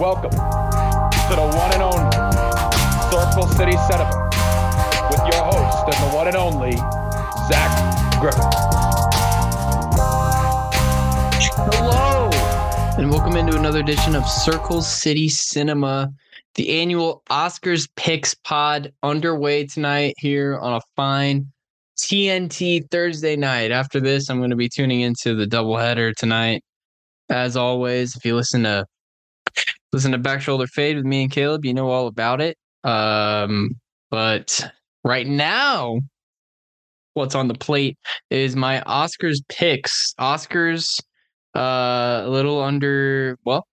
Welcome to the one and only Circle City Cinema with your host and the one and only Zach Griffith. Hello, and welcome into another edition of Circle City Cinema, the annual Oscars Picks Pod underway tonight here on a fine TNT Thursday night. After this, I'm going to be tuning into the doubleheader tonight. As always, if you listen to listen to Back Shoulder Fade with me and Caleb, you know all about it. Um, but right now, what's on the plate is my Oscars picks. Oscars uh a little under well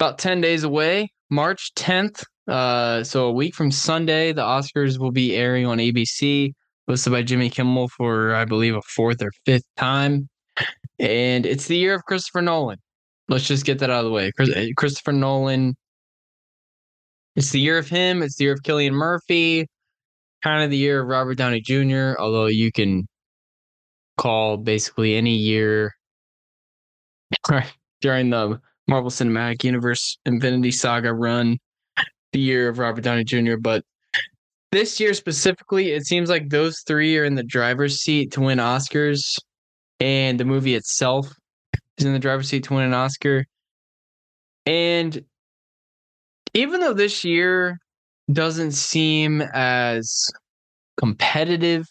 about 10 days away march 10th uh so a week from sunday the oscars will be airing on abc hosted by jimmy kimmel for i believe a fourth or fifth time and it's the year of christopher nolan let's just get that out of the way. Uh, christopher nolan. It's the year of him. It's the year of Cillian Murphy. Kind of the year of robert downey jr although you can call basically any year during the Marvel Cinematic Universe Infinity Saga run, the year of Robert Downey Jr. But this year specifically, it seems like those three are in the driver's seat to win Oscars, and the movie itself is in the driver's seat to win an Oscar. And even though this year doesn't seem as competitive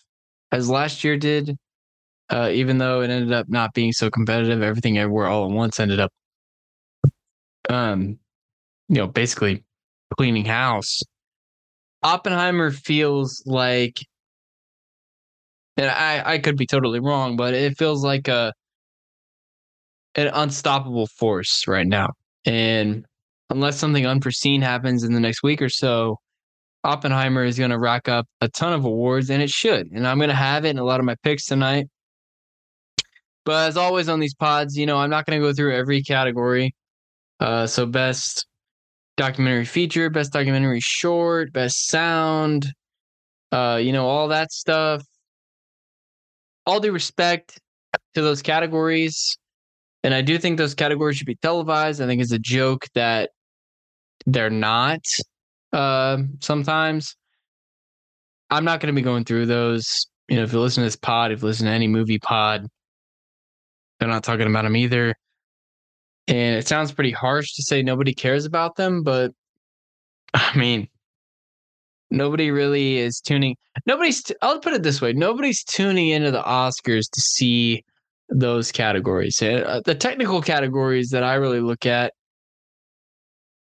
as last year did, uh, even though it ended up not being so competitive, everything everywhere all at once ended up, um, you know, basically cleaning house. Oppenheimer feels like, and I I could be totally wrong, but it feels like a an unstoppable force right now. And unless something unforeseen happens in the next week or so, Oppenheimer is going to rack up a ton of awards, and it should. And I'm going to have it in a lot of my picks tonight. But as always on these pods, you know, I'm not going to go through every category. Uh, so best documentary feature, best documentary short, best sound, uh, you know, all that stuff. All due respect to those categories. And I do think those categories should be televised. I think it's a joke that they're not uh, sometimes. I'm not going to be going through those. You know, if you listen to this pod, if you listen to any movie pod, they're not talking about them either. And it sounds pretty harsh to say nobody cares about them, but I mean, nobody really is tuning. Nobody's, t- I'll put it this way nobody's tuning into the Oscars to see those categories. Uh, the technical categories that I really look at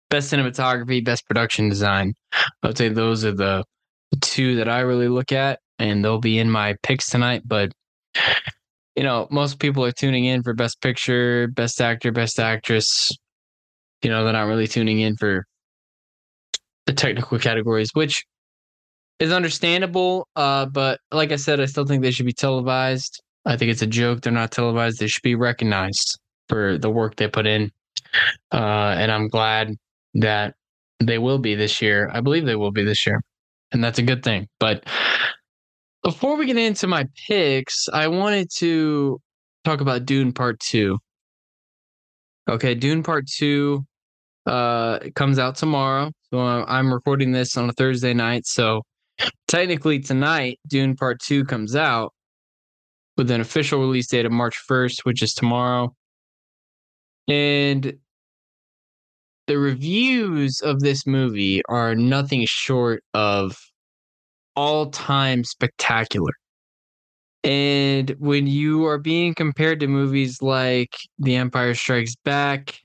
best cinematography, best production design. I would say those are the two that I really look at, and they'll be in my picks tonight. But you know, most people are tuning in for best picture, best actor, best actress. You know, they're not really tuning in for the technical categories, which is understandable. Uh, but like I said, I still think they should be televised. I think it's a joke. They're not televised. They should be recognized for the work they put in. Uh, and I'm glad that they will be this year. I believe they will be this year. And that's a good thing. But before we get into my picks, I wanted to talk about Dune Part 2. Okay, Dune Part 2 uh comes out tomorrow. So I'm recording this on a Thursday night, so technically tonight Dune Part 2 comes out with an official release date of March 1st, which is tomorrow. And the reviews of this movie are nothing short of all time spectacular. And when you are being compared to movies like The Empire Strikes Back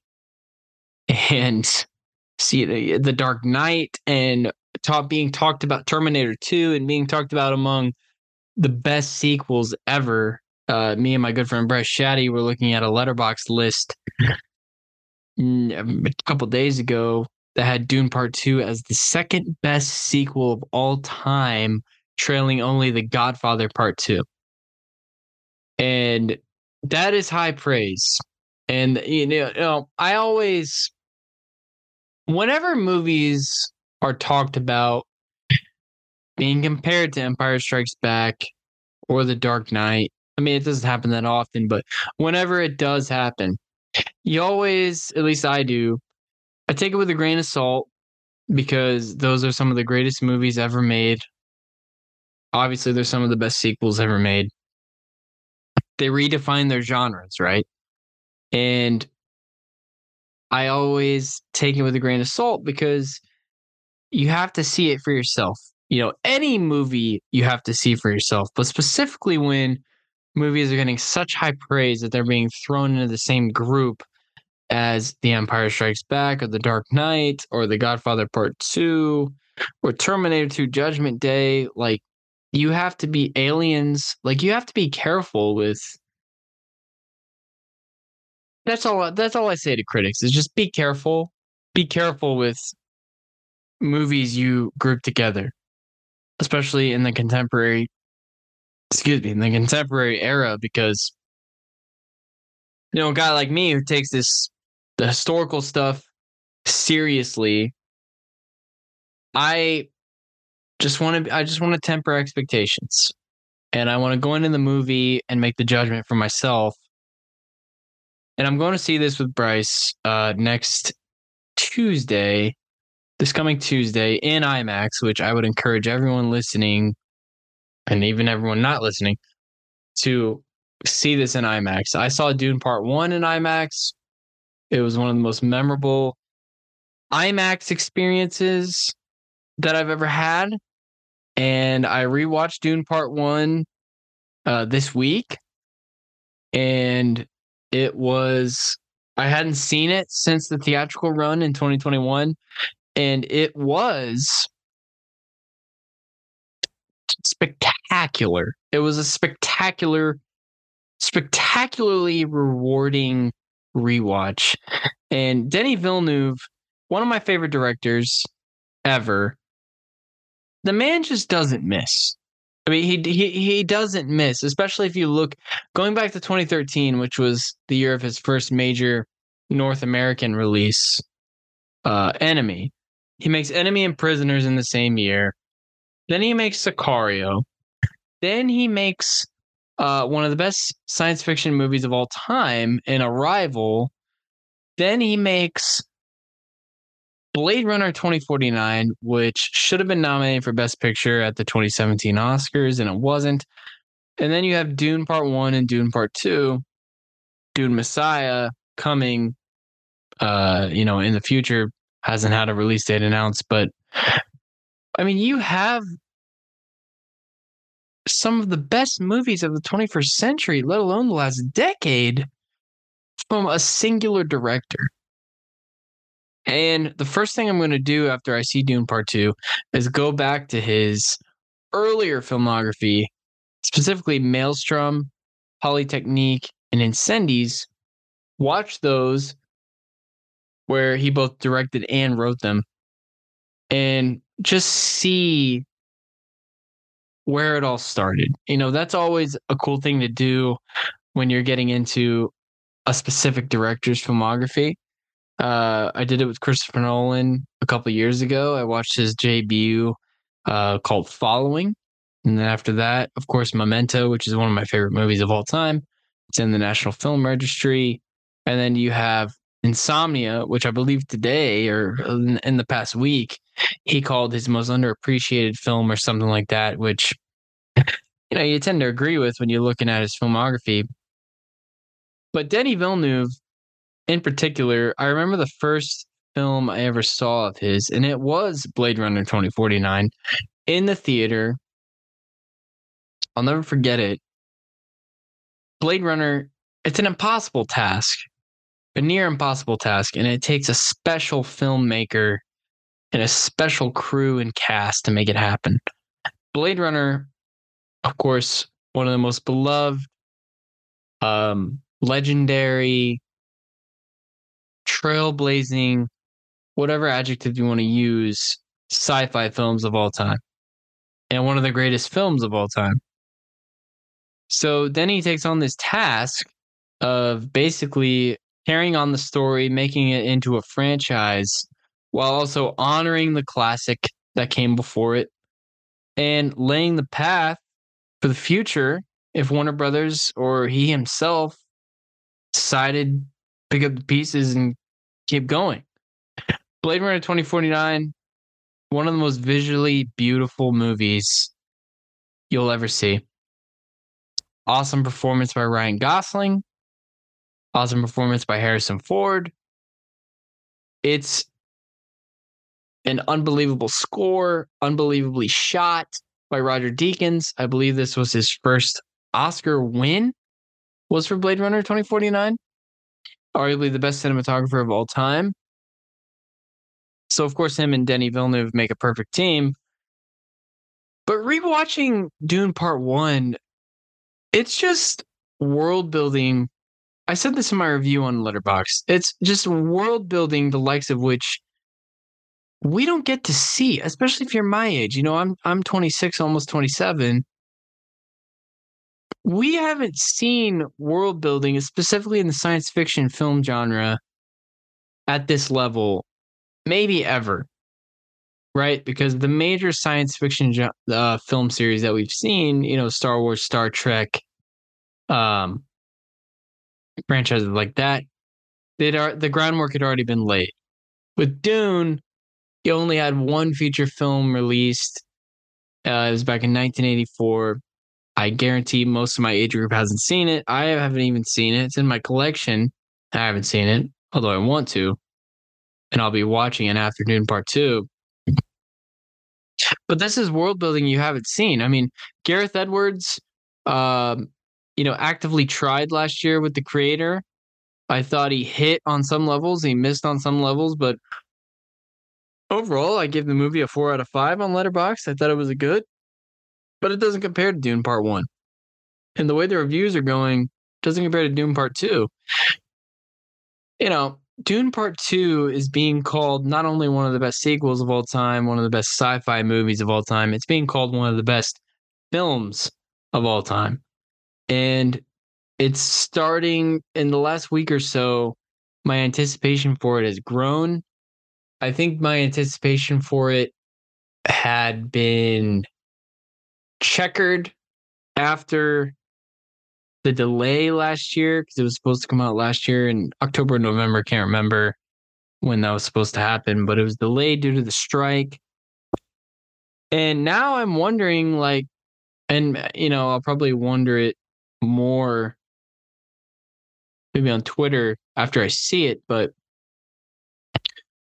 and see the, the Dark Knight and talk, being talked about Terminator 2 and being talked about among the best sequels ever, uh, me and my good friend Brett Shaddy were looking at a Letterboxd list a couple days ago that had Dune Part 2 as the second best sequel of all time, trailing only The Godfather Part 2. And that is high praise. And you know, I always whenever movies are talked about being compared to Empire Strikes Back or The Dark Knight, I mean it doesn't happen that often, but whenever it does happen, you always, at least I do, I take it with a grain of salt because those are some of the greatest movies ever made. Obviously, they're some of the best sequels ever made. They redefine their genres, right? And I always take it with a grain of salt because you have to see it for yourself. You know, any movie you have to see for yourself, but specifically when movies are getting such high praise that they're being thrown into the same group as The Empire Strikes Back or The Dark Knight or The Godfather Part 2 or Terminator 2 Judgment Day. Like, you have to be aliens. Like, you have to be careful with. That's all. That's all I say to critics is just be careful. Be careful with movies you group together, especially in the contemporary. Excuse me, in the contemporary era, because you know a guy like me who takes this the historical stuff seriously i just want to i just want to temper expectations and i want to go into the movie and make the judgment for myself and i'm going to see this with bryce uh next tuesday this coming tuesday in imax which i would encourage everyone listening and even everyone not listening to see this in imax i saw dune part one in imax it was one of the most memorable IMAX experiences that I've ever had. And I rewatched Dune Part 1 uh, this week. And it was, I hadn't seen it since the theatrical run in 2021. And it was spectacular. It was a spectacular, spectacularly rewarding rewatch. And Denis Villeneuve, one of my favorite directors ever, the man just doesn't miss. I mean, he he he doesn't miss, especially if you look going back to 2013, which was the year of his first major North American release, uh, Enemy. He makes Enemy and Prisoners in the same year. Then he makes Sicario. Then he makes uh, one of the best science fiction movies of all time in Arrival. Then he makes Blade Runner 2049, which should have been nominated for Best Picture at the 2017 Oscars, and it wasn't. And then you have Dune Part 1 and Dune Part 2, Dune Messiah coming, uh, you know, in the future, hasn't had a release date announced, but I mean, you have some of the best movies of the 21st century, let alone the last decade, from a singular director. And the first thing I'm going to do after I see Dune Part 2 is go back to his earlier filmography, specifically Maelstrom, Polytechnique, and Incendies. Watch those where he both directed and wrote them and just see where it all started. You know, that's always a cool thing to do when you're getting into a specific director's filmography. Uh, I did it with Christopher Nolan a couple years ago. I watched his debut uh, called Following. And then after that, of course, Memento, which is one of my favorite movies of all time. It's in the National Film Registry. And then you have Insomnia, which I believe today or in, the past week, he called his most underappreciated film or something like that, which you know you tend to agree with when you're looking at his filmography. But Denis Villeneuve, in particular, I remember the first film I ever saw of his, and it was Blade Runner 2049 in the theater. I'll never forget it. Blade Runner, it's an impossible task a near impossible task, and it takes a special filmmaker and a special crew and cast to make it happen. Blade Runner, of course, one of the most beloved, um, legendary, trailblazing, whatever adjective you want to use, sci fi films of all time, and one of the greatest films of all time. So then he takes on this task of basically carrying on the story, making it into a franchise while also honoring the classic that came before it and laying the path for the future if Warner Brothers or he himself decided to pick up the pieces and keep going. Blade Runner 2049, one of the most visually beautiful movies you'll ever see. Awesome performance by Ryan Gosling. Awesome performance by Harrison Ford. It's an unbelievable score, unbelievably shot by Roger Deakins. I believe this was his first Oscar win was for Blade Runner 2049. Arguably the best cinematographer of all time. So of course him and Denis Villeneuve make a perfect team. But rewatching Dune Part 1, it's just world building. I said this in my review on Letterboxd. It's just world building the likes of which we don't get to see, especially if you're my age. You know, I'm I'm 26, almost 27. We haven't seen world building, specifically in the science fiction film genre, at this level, maybe ever. Right? Because the major science fiction uh, film series that we've seen, you know, Star Wars, Star Trek, um, franchises like that, they'd are the groundwork had already been laid. With Dune, you only had one feature film released. Uh, it was back in 1984. I guarantee most of my age group hasn't seen it. I haven't even seen it. It's in my collection. I haven't seen it, although I want to. And I'll be watching an afternoon part two. But this is world building you haven't seen. I mean, Gareth Edwards, um, you know, actively tried last year with the creator. I thought he hit on some levels, he missed on some levels, but overall, I give the movie a four out of five on Letterboxd. I thought it was a good, but it doesn't compare to Dune Part One. And the way the reviews are going doesn't compare to Dune Part Two. You know, Dune Part Two is being called not only one of the best sequels of all time, one of the best sci-fi movies of all time. It's being called one of the best films of all time, and it's starting in the last week or so. My anticipation for it has grown I think my anticipation for it had been checkered after the delay last year because it was supposed to come out last year in October, November. Can't remember when that was supposed to happen, but it was delayed due to the strike. And now I'm wondering, like, and you know, I'll probably wonder it more maybe on Twitter after I see it, but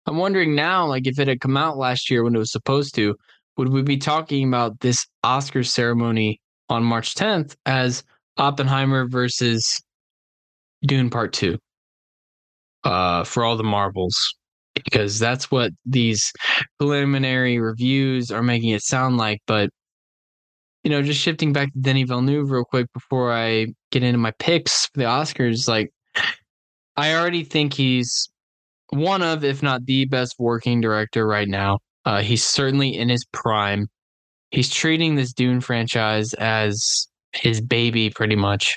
I'm wondering now, like if it had come out last year when it was supposed to, would we be talking about this Oscar ceremony on March 10th as Oppenheimer versus Dune Part Two? Uh, for all the marbles, because that's what these preliminary reviews are making it sound like. But you know, just shifting back to Denis Villeneuve real quick before I get into my picks for the Oscars, like I already think he's one of, if not the best working director right now. Uh, he's certainly in his prime. He's treating this Dune franchise as his baby, pretty much.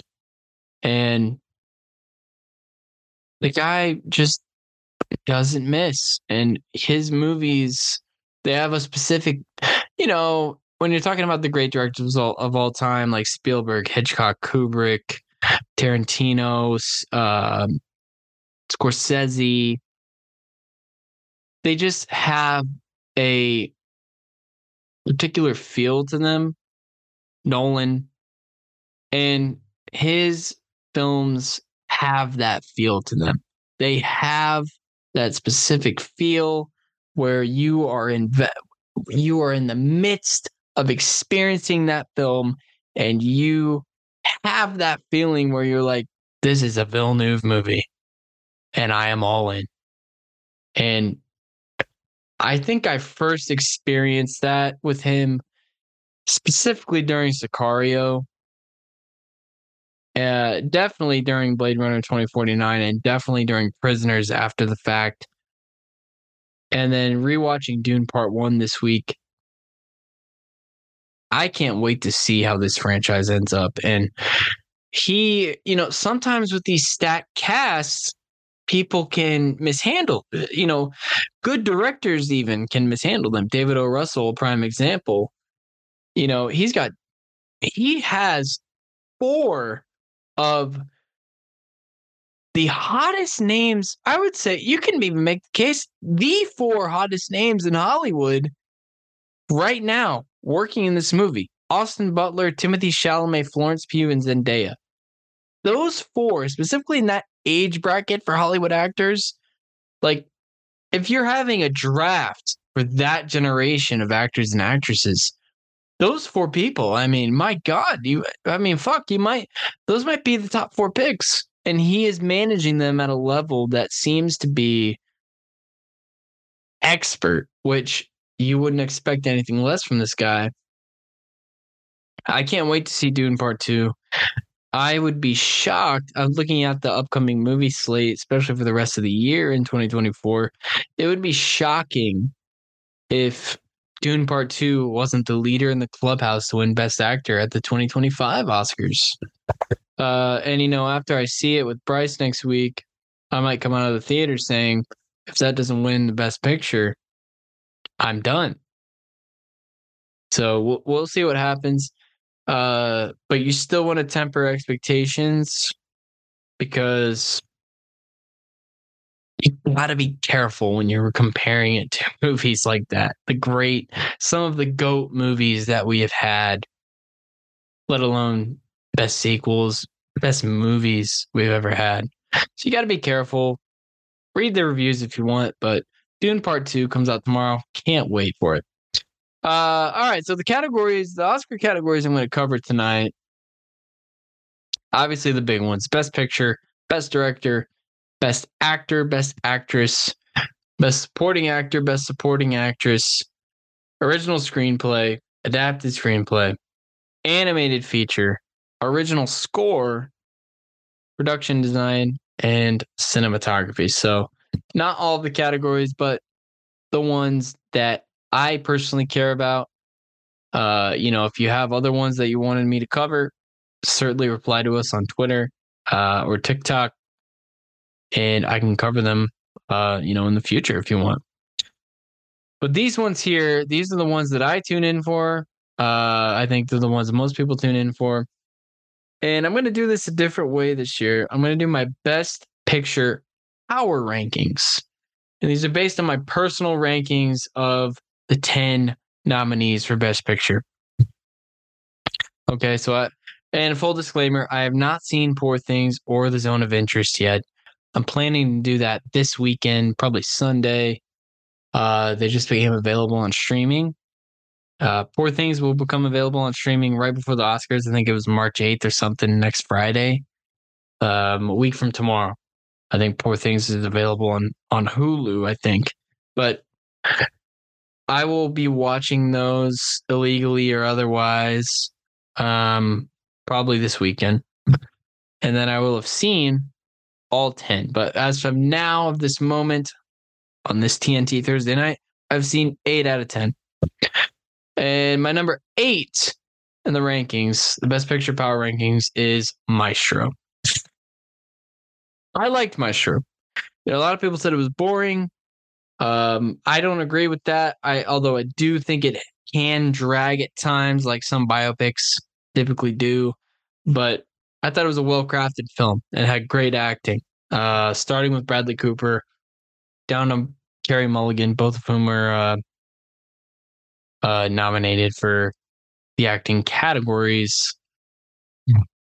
And the guy just doesn't miss. And his movies, they have a specific, you know, when you're talking about the great directors of all, of all time, like Spielberg, Hitchcock, Kubrick, Tarantino, uh, Scorsese, they just have a particular feel to them. Nolan and his films have that feel to them. They have that specific feel where you are in you are in the midst of experiencing that film and you have that feeling where you're like this is a Villeneuve movie and I am all in. And I think I first experienced that with him specifically during Sicario. Uh, definitely during Blade Runner 2049 and definitely during Prisoners after the fact. And then rewatching Dune Part 1 this week. I can't wait to see how this franchise ends up. And he, you know, sometimes with these stacked casts, people can mishandle. You know, good directors even can mishandle them. David O. Russell, prime example. You know, he's got he has four of the hottest names, I would say you can even make the case the four hottest names in Hollywood right now working in this movie. Austin Butler, Timothée Chalamet, Florence Pugh, and Zendaya. Those four, specifically in that age bracket for Hollywood actors, like if you're having a draft for that generation of actors and actresses, those four people, I mean, my God, you I mean, fuck, you might those might be the top four picks. And he is managing them at a level that seems to be expert, which you wouldn't expect anything less from this guy. I can't wait to see Dune Part Two. I would be shocked. I'm looking at the upcoming movie slate, especially for the rest of the year in 2024. It would be shocking if Dune Part 2 wasn't the leader in the clubhouse to win Best Actor at the 2025 Oscars. Uh, and, you know, after I see it with Bryce next week, I might come out of the theater saying, if that doesn't win the Best Picture, I'm done. So we'll, we'll see what happens. Uh, but you still want to temper expectations because you got to be careful when you're comparing it to movies like that. The great, some of the GOAT movies that we have had, let alone best sequels, best movies we've ever had. So you got to be careful. Read the reviews if you want, but Dune Part 2 comes out tomorrow. Can't wait for it. Uh, all right. So the categories, the Oscar categories I'm going to cover tonight. Obviously, the big ones Best Picture, Best Director, Best Actor, Best Actress, Best Supporting Actor, Best Supporting Actress, Original Screenplay, Adapted Screenplay, Animated Feature, Original Score, Production Design, and Cinematography. So, not all the categories, but the ones that I personally care about. Uh, you know, if you have other ones that you wanted me to cover, certainly reply to us on Twitter uh, or TikTok, and I can cover them. Uh, you know, in the future if you want. But these ones here, these are the ones that I tune in for. Uh, I think they're the ones that most people tune in for. And I'm going to do this a different way this year. I'm going to do my best picture power rankings. And these are based on my personal rankings of the 10 nominees for Best Picture. Okay, so I, and full disclaimer, I have not seen Poor Things or The Zone of Interest yet. I'm planning to do that this weekend, probably Sunday. Uh, they just became available on streaming. Uh, Poor Things will become available on streaming right before the Oscars. I think it was March 8th or something next Friday, um, a week from tomorrow. I think Poor Things is available on on Hulu. I think, but I will be watching those illegally or otherwise, um, probably this weekend, and then I will have seen all ten. But as of now, of this moment, on this TNT Thursday night, I've seen eight out of ten. And my number eight in the rankings, the best picture power rankings, is Maestro. I liked Maestro. You know, a lot of people said it was boring. Um, I don't agree with that. I although I do think it can drag at times, like some biopics typically do. But I thought it was a well crafted film. It had great acting. Uh, starting with Bradley Cooper, down to Carey Mulligan, both of whom were uh, uh, nominated for the acting categories.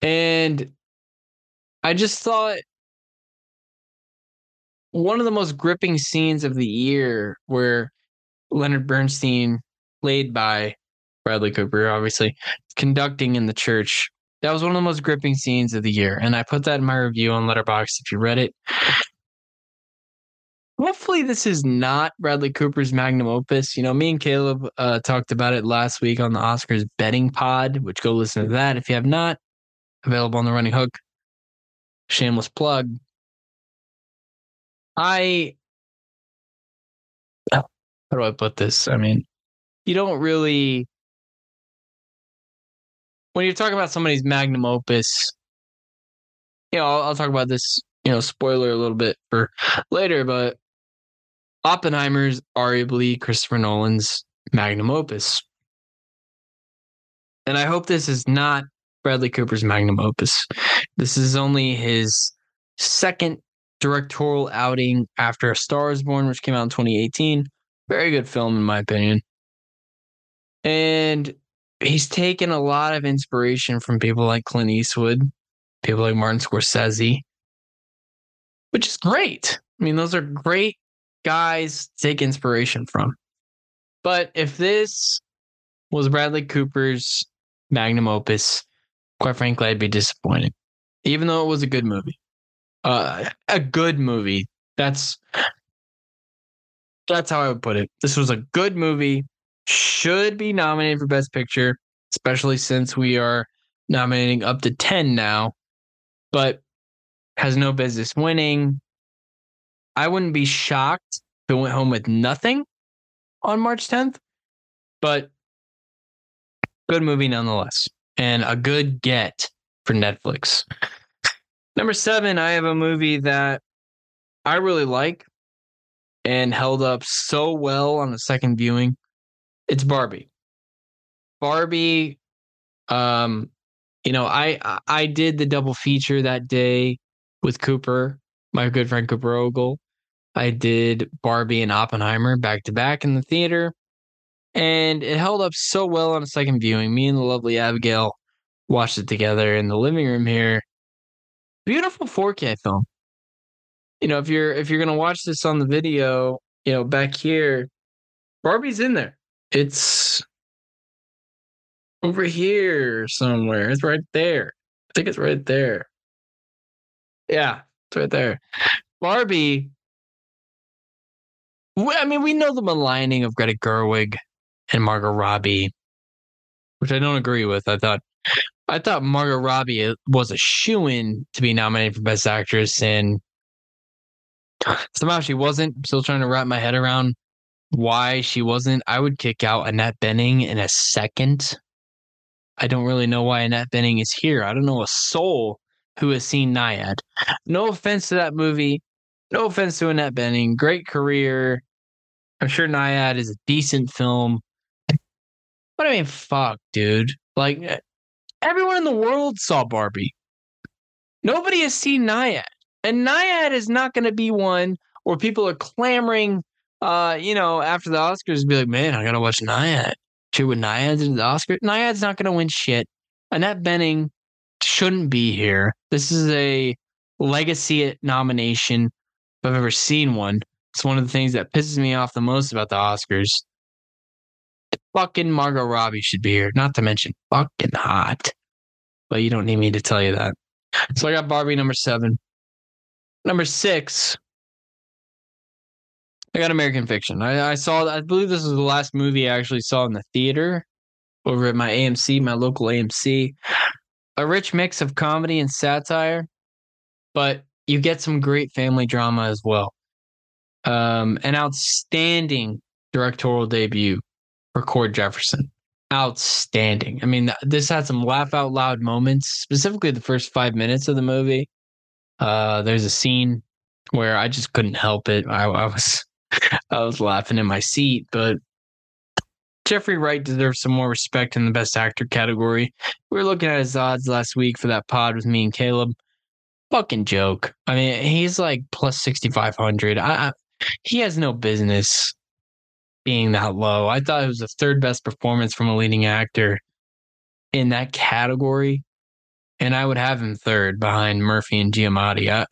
And I just thought one of the most gripping scenes of the year where Leonard Bernstein, played by Bradley Cooper, obviously, conducting in the church. That was one of the most gripping scenes of the year. And I put that in my review on Letterboxd if you read it. Hopefully, this is not Bradley Cooper's magnum opus. You know, me and Caleb uh, talked about it last week on the Oscars betting pod, which go listen to that if you have not. Available on the Running Hook. Shameless plug. I, how do I put this? I mean, you don't really, when you're talking about somebody's magnum opus, you know, I'll, I'll talk about this, you know, spoiler a little bit for later, but Oppenheimer's arguably Christopher Nolan's magnum opus. And I hope this is not Bradley Cooper's magnum opus. This is only his second directorial outing after A Star is Born, which came out in 2018. Very good film, in my opinion. And he's taken a lot of inspiration from people like Clint Eastwood, people like Martin Scorsese, which is great. I mean, those are great guys to take inspiration from. But if this was Bradley Cooper's magnum opus, quite frankly, I'd be disappointed. Even though it was a good movie. Uh, a good movie. That's that's how I would put it. This was a good movie. Should be nominated for Best Picture, especially since we are nominating up to 10 now, but has no business winning. I wouldn't be shocked if it went home with nothing on March 10th, but good movie nonetheless, and a good get for Netflix. Number seven, I have a movie that I really like and held up so well on a second viewing. It's Barbie. Barbie, um, you know, I I did the double feature that day with Cooper, my good friend Cooper Ogle. I did Barbie and Oppenheimer back to back in the theater, and it held up so well on a second viewing. Me and the lovely Abigail watched it together in the living room here. Beautiful 4K film. You know, if you're if you're gonna watch this on the video, you know, back here, Barbie's in there. It's over here somewhere. It's right there. I think it's right there. Yeah, it's right there. Barbie. I mean, we know the maligning of Greta Gerwig and Margot Robbie, which I don't agree with. I thought I thought Margot Robbie uh, was a shoe in to be nominated for Best Actress, and somehow she wasn't. I'm still trying to wrap my head around why she wasn't. I would kick out Annette Bening in a second. I don't really know why Annette Bening is here. I don't know a soul who has seen Nyad. No offense to that movie. No offense to Annette Bening. Great career. I'm sure Nyad is a decent film. But I mean, fuck, dude. Like, eh, everyone in the world saw Barbie. Nobody has seen Nyad. And Nyad is not going to be one where people are clamoring, uh, you know, after the Oscars, be like, man, I got to watch Nyad. Shit with Nyad's in the Oscar. Nyad's not going to win shit. Annette Bening shouldn't be here. This is a legacy nomination if I've ever seen one. It's one of the things that pisses me off the most about the Oscars. Fucking Margot Robbie should be here. Not to mention fucking hot. But you don't need me to tell you that. So I got Barbie number seven. Number six, I got American Fiction. I, I saw, I believe this was the last movie I actually saw in the theater over at my AMC, my local AMC. A rich mix of comedy and satire, but you get some great family drama as well. Um, an outstanding directorial debut for Cord Jefferson. Outstanding. I mean, this had some laugh out loud moments, specifically the first five minutes of the movie. Uh, there's a scene where I just couldn't help it. I, I was I was laughing in my seat, but Jeffrey Wright deserves some more respect in the best actor category. We were looking at his odds last week for that pod with me and Caleb. Fucking joke. I mean, he's like plus 6,500. I, I, he has no business being that low. I thought it was the third best performance from a leading actor in that category. And I would have him third behind Murphy and Giamatti. I,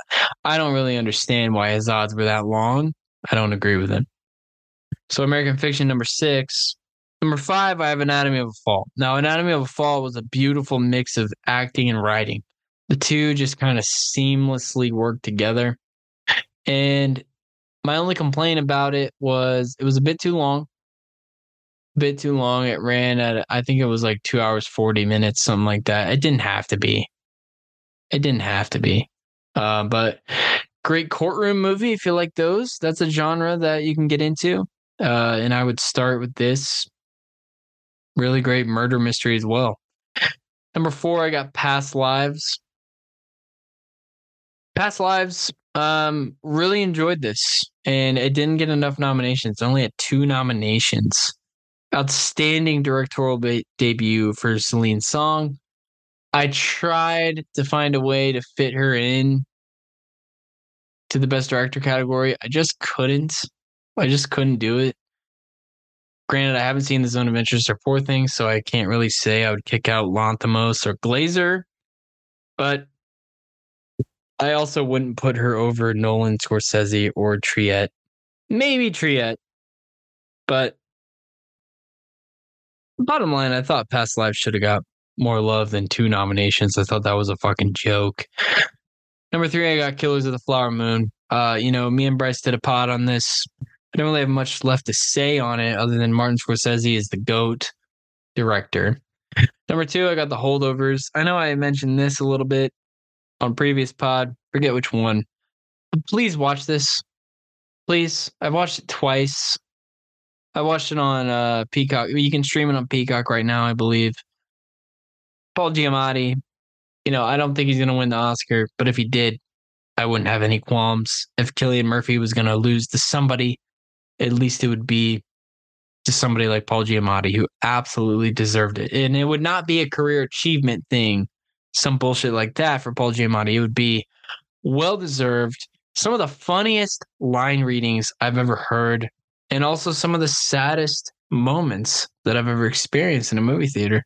I don't really understand why his odds were that long. I don't agree with it. So American Fiction number six. Number five, I have Anatomy of a Fall. Now, Anatomy of a Fall was a beautiful mix of acting and writing. The two just kind of seamlessly worked together. And my only complaint about it was it was a bit too long. A bit too long. It ran at I think it was like two hours forty minutes, something like that. It didn't have to be. It didn't have to be. Uh, but great courtroom movie if you like those. That's a genre that you can get into. Uh, and I would start with this. Really great murder mystery as well. Number four, I got Past Lives. Past Lives, um, really enjoyed this, and it didn't get enough nominations. Only had two nominations. Outstanding directorial ba- debut for Celine Song. I tried to find a way to fit her in to the best director category. I just couldn't. I just couldn't do it. Granted, I haven't seen the Zone of Interest or Poor Things, so I can't really say I would kick out Lanthimos or Glazer. But I also wouldn't put her over Nolan, Scorsese, or Triet. Maybe Triet. But bottom line, I thought Past Lives should have got more love than two nominations. I thought that was a fucking joke. Number three, I got Killers of the Flower Moon. Uh, you know, me and Bryce did a pod on this. I don't really have much left to say on it other than Martin Scorsese is the GOAT director. Number two, I got the holdovers. I know I mentioned this a little bit on previous pod. Forget which one. Please watch this. Please. I've watched it twice. I watched it on uh, Peacock. You can stream it on Peacock right now, I believe. Paul Giamatti, you know, I don't think he's going to win the Oscar, but if he did, I wouldn't have any qualms. If Cillian Murphy was going to lose to somebody, at least it would be to somebody like Paul Giamatti who absolutely deserved it. And it would not be a career achievement thing, some bullshit like that for Paul Giamatti. It would be well deserved. Some of the funniest line readings I've ever heard, and also some of the saddest moments that I've ever experienced in a movie theater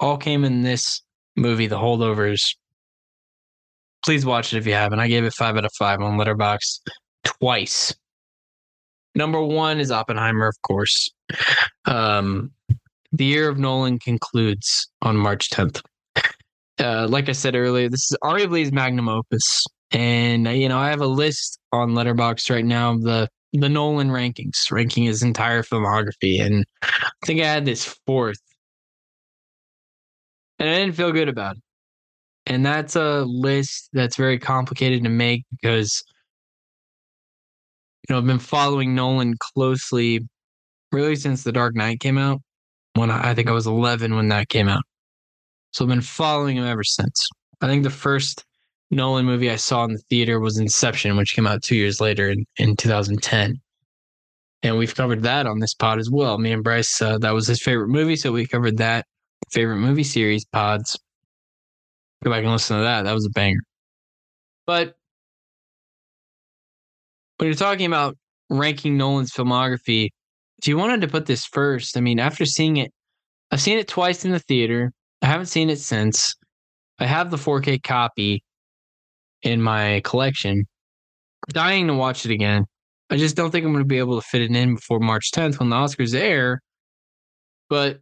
all came in this movie, The Holdovers. Please watch it if you haven't. I gave it five out of five on Letterboxd twice. Number one is Oppenheimer, of course. Um, the year of Nolan concludes on March 10th. Uh, like I said earlier, this is arguably magnum opus, and uh, you know I have a list on Letterboxd right now of the the Nolan rankings, ranking his entire filmography, and I think I had this fourth and I didn't feel good about it. And that's a list that's very complicated to make because you know I've been following Nolan closely really since The Dark Knight came out. When I, I think I was 11 when that came out, so I've been following him ever since. I think the first Nolan movie I saw in the theater was Inception, which came out two years later in, in 2010. And we've covered that on this pod as well. Me and Bryce, uh, that was his favorite movie, so we covered that favorite movie series pods. Go back and listen to that. That was a banger. But when you're talking about ranking Nolan's filmography, if you wanted to put this first, I mean, after seeing it, I've seen it twice in the theater. I haven't seen it since. I have the 4K copy in my collection. Dying to watch it again. I just don't think I'm going to be able to fit it in before March 10th when the Oscars air. But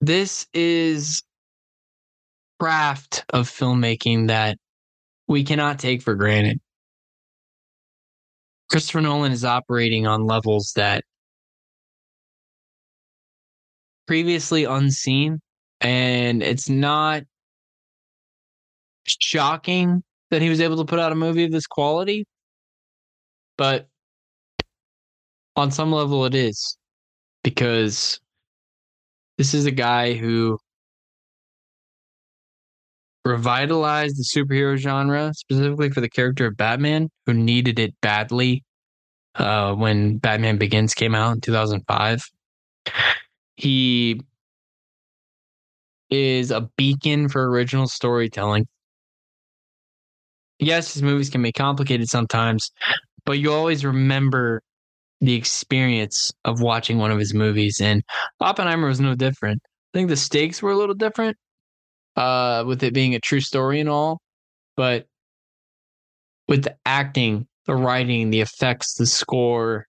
this is craft of filmmaking that we cannot take for granted. Christopher Nolan is operating on levels that previously unseen and it's not shocking that he was able to put out a movie of this quality but on some level it is because this is a guy who revitalized the superhero genre, specifically for the character of Batman, who needed it badly uh, when Batman Begins came out in 2005. He is a beacon for original storytelling. Yes, his movies can be complicated sometimes, but you always remember the experience of watching one of his movies. And Oppenheimer was no different. I think the stakes were a little different, uh, with it being a true story and all. But with the acting, the writing, the effects, the score,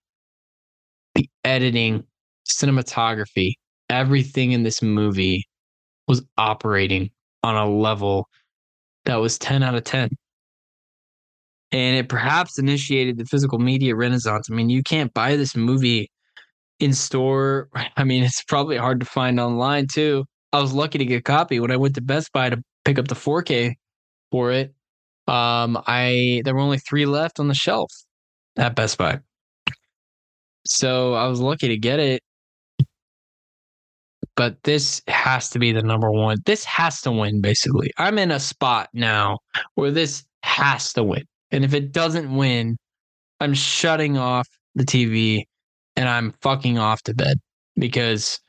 the editing, cinematography, everything in this movie was operating on a level that was 10 out of 10 and it perhaps initiated the physical media renaissance. I mean, you can't buy this movie in store. I mean, it's probably hard to find online too. I was lucky to get a copy when I went to Best Buy to pick up the 4K for it. Um, I there were only three left on the shelf at Best Buy, so I was lucky to get it. But this has to be the number one. This has to win. Basically, I'm in a spot now where this has to win. And if it doesn't win, I'm shutting off the TV and I'm fucking off to bed because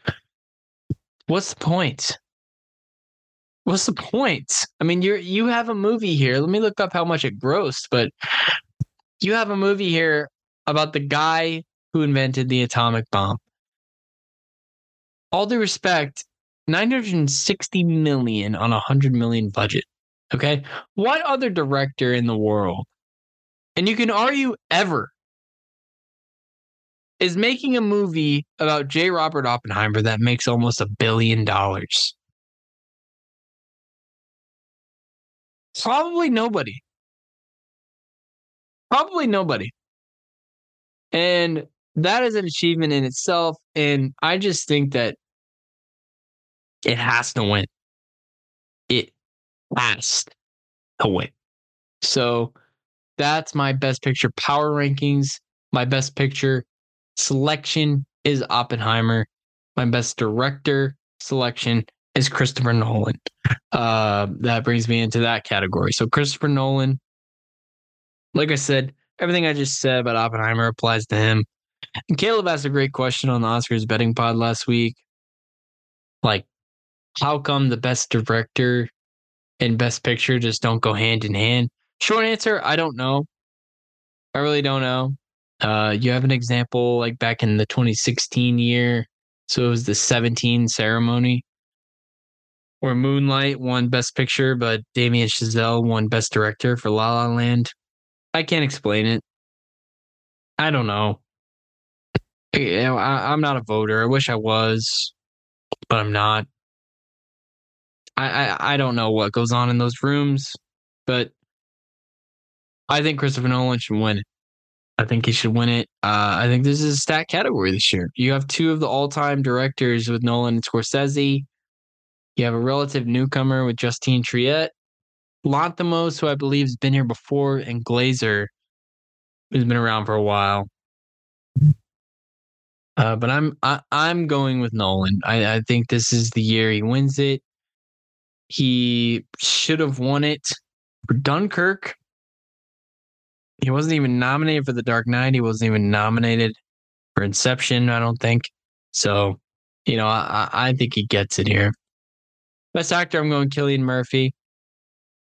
what's the point? What's the point? I mean, you're you have a movie here. Let me look up how much it grossed, but you have a movie here about the guy who invented the atomic bomb. All due respect, 960 million on a 100 million budget. Okay. What other director in the world, and you can argue ever, is making a movie about J. Robert Oppenheimer that makes almost a billion dollars? Probably nobody. Probably nobody. And that is an achievement in itself. And I just think that it has to win. It has to win. So that's my best picture power rankings. My best picture selection is Oppenheimer. My best director selection is Christopher Nolan. Uh, that brings me into that category. So Christopher Nolan, like I said, everything I just said about Oppenheimer applies to him. And Caleb asked a great question on the Oscars betting pod last week. Like, how come the best director and best picture just don't go hand in hand? Short answer, I don't know. I really don't know. Uh, you have an example like back in the 2016 year. So it was the 17 ceremony where Moonlight won Best Picture, but Damien Chazelle won Best Director for La La Land. I can't explain it. I don't know. You know, I, I'm not a voter. I wish I was, but I'm not. I, I I don't know what goes on in those rooms, but I think Christopher Nolan should win. I think he should win it. Uh, I think this is a stat category this year. You have two of the all-time directors with Nolan and Scorsese. You have a relative newcomer with Justine Triet. Lanthimos, who I believe has been here before, and Glazer, who's been around for a while. Uh, but I'm I, I'm going with Nolan. I, I think this is the year he wins it. He should have won it for Dunkirk. He wasn't even nominated for The Dark Knight. He wasn't even nominated for Inception. I don't think so. You know, I I think he gets it here. Best actor, I'm going Cillian Murphy.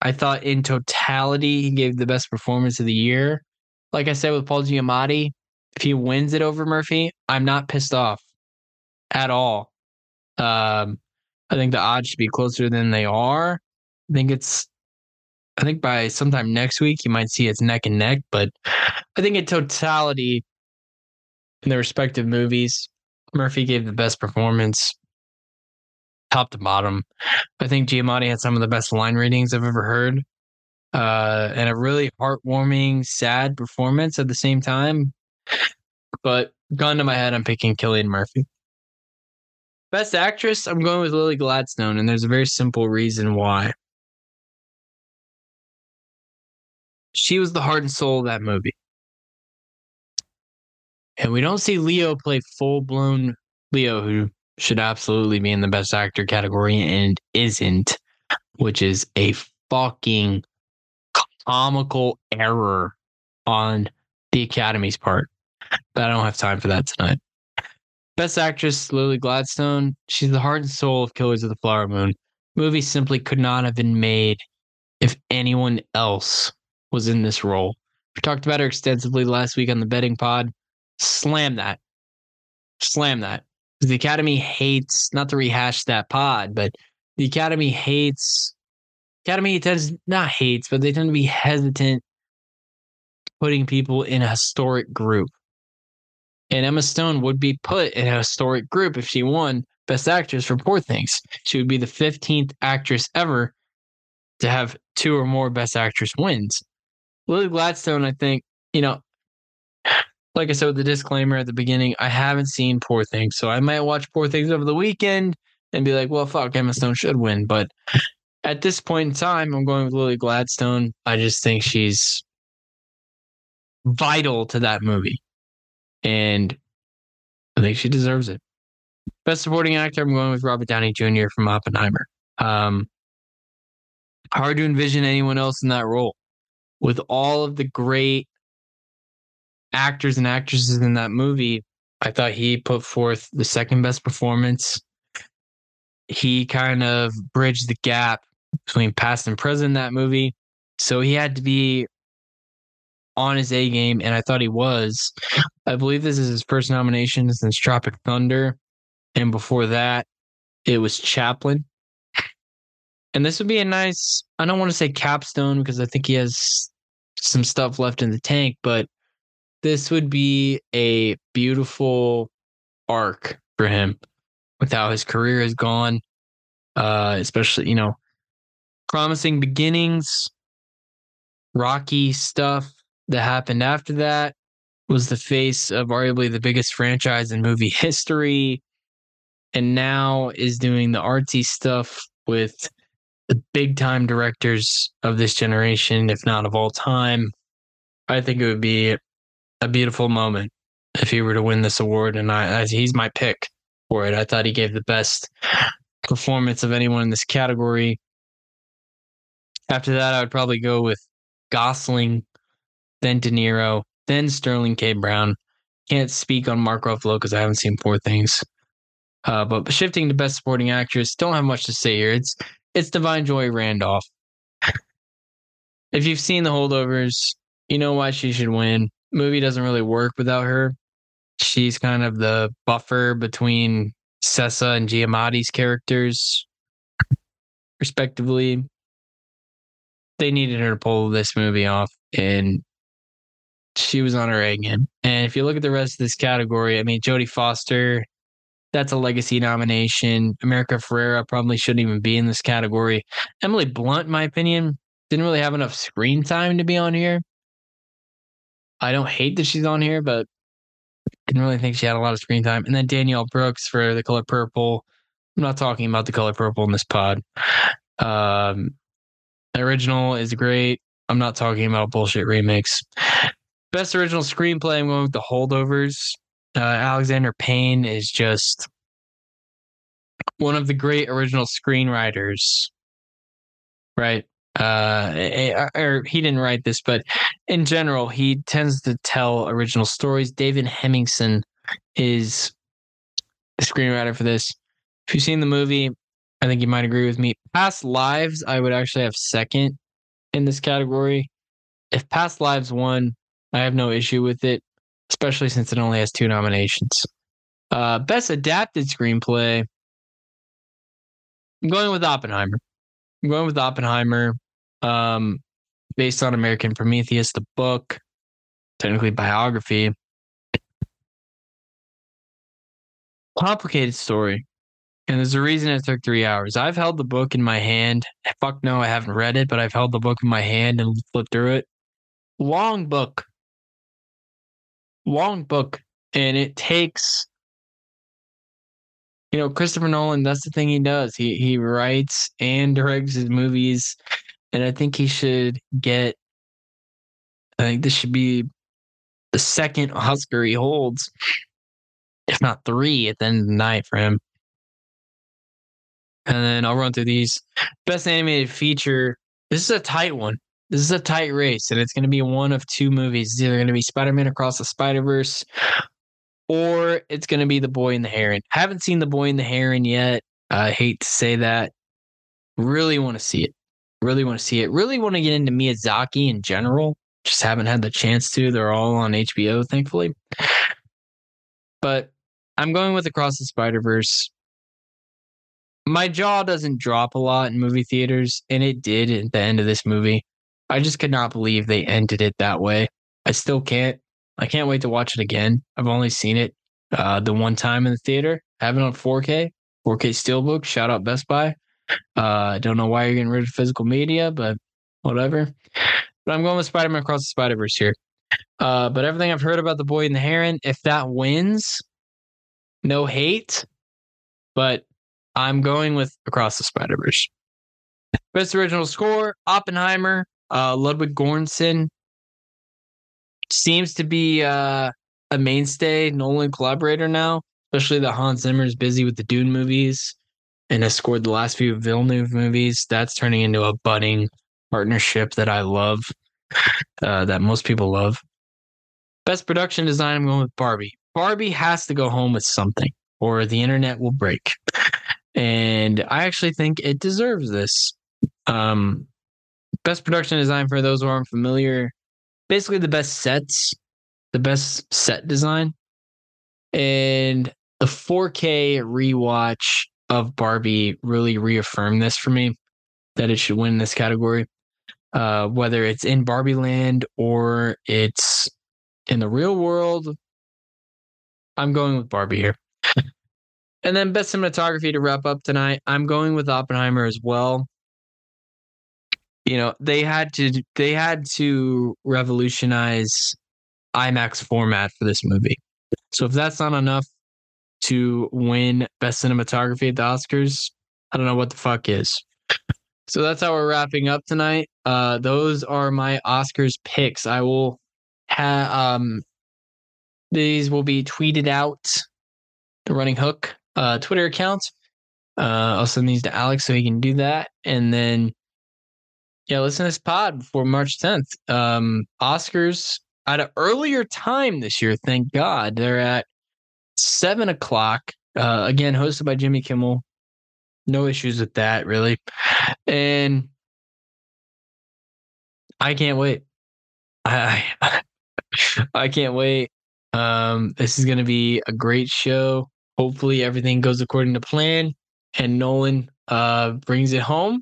I thought in totality he gave the best performance of the year. Like I said with Paul Giamatti, if he wins it over Murphy, I'm not pissed off at all. Um, I think the odds should be closer than they are. I think it's, I think by sometime next week you might see it's neck and neck, but I think in totality, in the respective movies, Murphy gave the best performance top to bottom. I think Giamatti had some of the best line readings I've ever heard. Uh, and a really heartwarming, sad performance at the same time. But gun to my head, I'm picking Cillian Murphy. Best actress, I'm going with Lily Gladstone, and there's a very simple reason why. She was the heart and soul of that movie. And we don't see Leo play full blown Leo, who should absolutely be in the best actor category and isn't, which is a fucking comical error on the Academy's part. But I don't have time for that tonight. Best actress Lily Gladstone. She's the heart and soul of Killers of the Flower Moon. Movie simply could not have been made if anyone else was in this role. We talked about her extensively last week on the betting pod. Slam that. Slam that the Academy hates not to rehash that pod, but the Academy hates Academy tends not hates, but they tend to be hesitant putting people in a historic group. And Emma Stone would be put in a historic group if she won Best Actress for Poor Things. She would be the 15th actress ever to have two or more Best Actress wins. Lily Gladstone, I think, you know, like I said with the disclaimer at the beginning, I haven't seen Poor Things, so I might watch Poor Things over the weekend and be like, "Well, fuck, Emma Stone should win." But at this point in time, I'm going with Lily Gladstone. I just think she's vital to that movie, and I think she deserves it. Best supporting actor, I'm going with Robert Downey Jr. from Oppenheimer. Um, hard to envision anyone else in that role with all of the great actors and actresses in that movie, I thought he put forth the second best performance. He kind of bridged the gap between past and present in that movie. So he had to be on his A game, and I thought he was. I believe this is his first nomination since Tropic Thunder, and before that, it was Chaplin. And this would be a nice, I don't want to say capstone because I think he has some stuff left in the tank, but this would be a beautiful arc for him with how his career has gone. Uh, especially, you know, promising beginnings, rocky stuff that happened after that was the face of arguably the biggest franchise in movie history and now is doing the artsy stuff with the big time directors of this generation, if not of all time. I think it would be a beautiful moment if he were to win this award, and I, I he's my pick for it. I thought he gave the best performance of anyone in this category. After that, I would probably go with Gosling, then De Niro, then Sterling K. Brown. Can't speak on Mark Ruffalo because I haven't seen Poor Things. Uh, but shifting to Best Supporting Actress, don't have much to say here. It's it's Da'Vine Joy Randolph. if you've seen the holdovers, you know why she should win. Movie doesn't really work without her. She's kind of the buffer between Sessa and Giamatti's characters, respectively. They needed her to pull this movie off, and she was on her A game. And if you look at the rest of this category, I mean, Jodie Foster, that's a legacy nomination. America Ferrera probably shouldn't even be in this category. Emily Blunt, in my opinion, didn't really have enough screen time to be on here. I don't hate that she's on here, but didn't really think she had a lot of screen time. And then Danielle Brooks for The Color Purple. I'm not talking about The Color Purple in this pod. Um, the original is great. I'm not talking about bullshit remix. Best original screenplay, I'm going with The Holdovers. Uh, Alexander Payne is just one of the great original screenwriters, right? Uh, eh, eh, or he didn't write this, but in general, he tends to tell original stories. David Hemingson is the screenwriter for this. If you've seen the movie, I think you might agree with me. Past Lives, I would actually have second in this category. If Past Lives won, I have no issue with it especially since it only has two nominations. Uh, best adapted screenplay. I'm going with Oppenheimer. I'm going with Oppenheimer. Um, based on American Prometheus, the book, technically biography. Complicated story. And there's a reason it took three hours. I've held the book in my hand. Fuck no, I haven't read it, but I've held the book in my hand and flipped through it. Long book long book and it takes you know Christopher Nolan that's the thing he does. He he writes and directs his movies and I think he should get I think this should be the second Oscar he holds if not 3 at the end of the night for him. And then I'll run through these. Best animated feature this is a tight one this is a tight race, and it's going to be one of two movies. It's either going to be Spider Man Across the Spider Verse, or it's going to be The Boy and the Heron. Haven't seen The Boy and the Heron yet. I hate to say that. Really want to see it. Really want to see it. Really want to get into Miyazaki in general. Just haven't had the chance to. They're all on HBO, thankfully. But I'm going with Across the Spider Verse. My jaw doesn't drop a lot in movie theaters, and it did at the end of this movie. I just could not believe they ended it that way. I still can't. I can't wait to watch it again. I've only seen it uh, the one time in the theater. I have it on 4K, 4K Steelbook. Shout out Best Buy. Uh, I don't know why you're getting rid of physical media, but whatever. But I'm going with Spider Man Across the Spider Verse here. Uh, but everything I've heard about the Boy and the Heron, if that wins, no hate, but I'm going with Across the Spider Verse. Best original score, Oppenheimer. Uh, Ludwig Göransson seems to be uh, a mainstay Nolan collaborator now, especially that Hans Zimmer is busy with the Dune movies and has scored the last few Villeneuve movies. That's turning into a budding partnership that I love, uh, that most people love. Best production design, I'm going with Barbie. Barbie has to go home with something, or the internet will break. And I actually think it deserves this. Um, Best production design for those who aren't familiar. basically the best sets, the best set design, and the 4K rewatch of Barbie really reaffirmed this for me that it should win this category. Uh, whether it's in Barbie Land or it's in the real world, I'm going with Barbie here. and then best cinematography to wrap up tonight, I'm going with Oppenheimer as well. You know, they had to they had to revolutionize IMAX format for this movie. So if that's not enough to win best cinematography at the Oscars, I don't know what the fuck is. So that's how we're wrapping up tonight. Uh, those are my Oscars picks. I will have um, these will be tweeted out the Running Hook uh, Twitter account. Uh, I'll send these to Alex so he can do that, and then yeah, listen to this pod before March 10th. Um, Oscars at an earlier time this year. Thank God they're at seven o'clock. Uh, again, hosted by Jimmy Kimmel. No issues with that, really. And I can't wait. I I can't wait. Um, this is going to be a great show. Hopefully, everything goes according to plan, and Nolan uh, brings it home.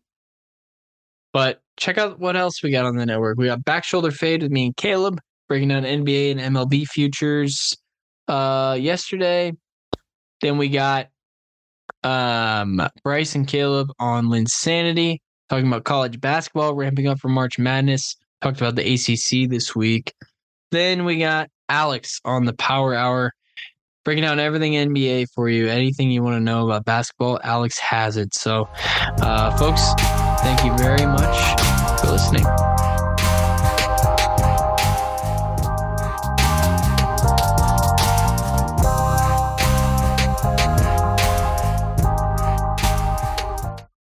But check out what else we got on the network. We got Back Shoulder Fade with me and Caleb breaking down NBA and MLB futures uh, yesterday. Then we got um, Bryce and Caleb on Linsanity talking about college basketball ramping up for March Madness. Talked about the ACC this week. Then we got Alex on the Power Hour breaking down everything NBA for you. Anything you want to know about basketball, Alex has it. So, uh, folks, thank you very much listening.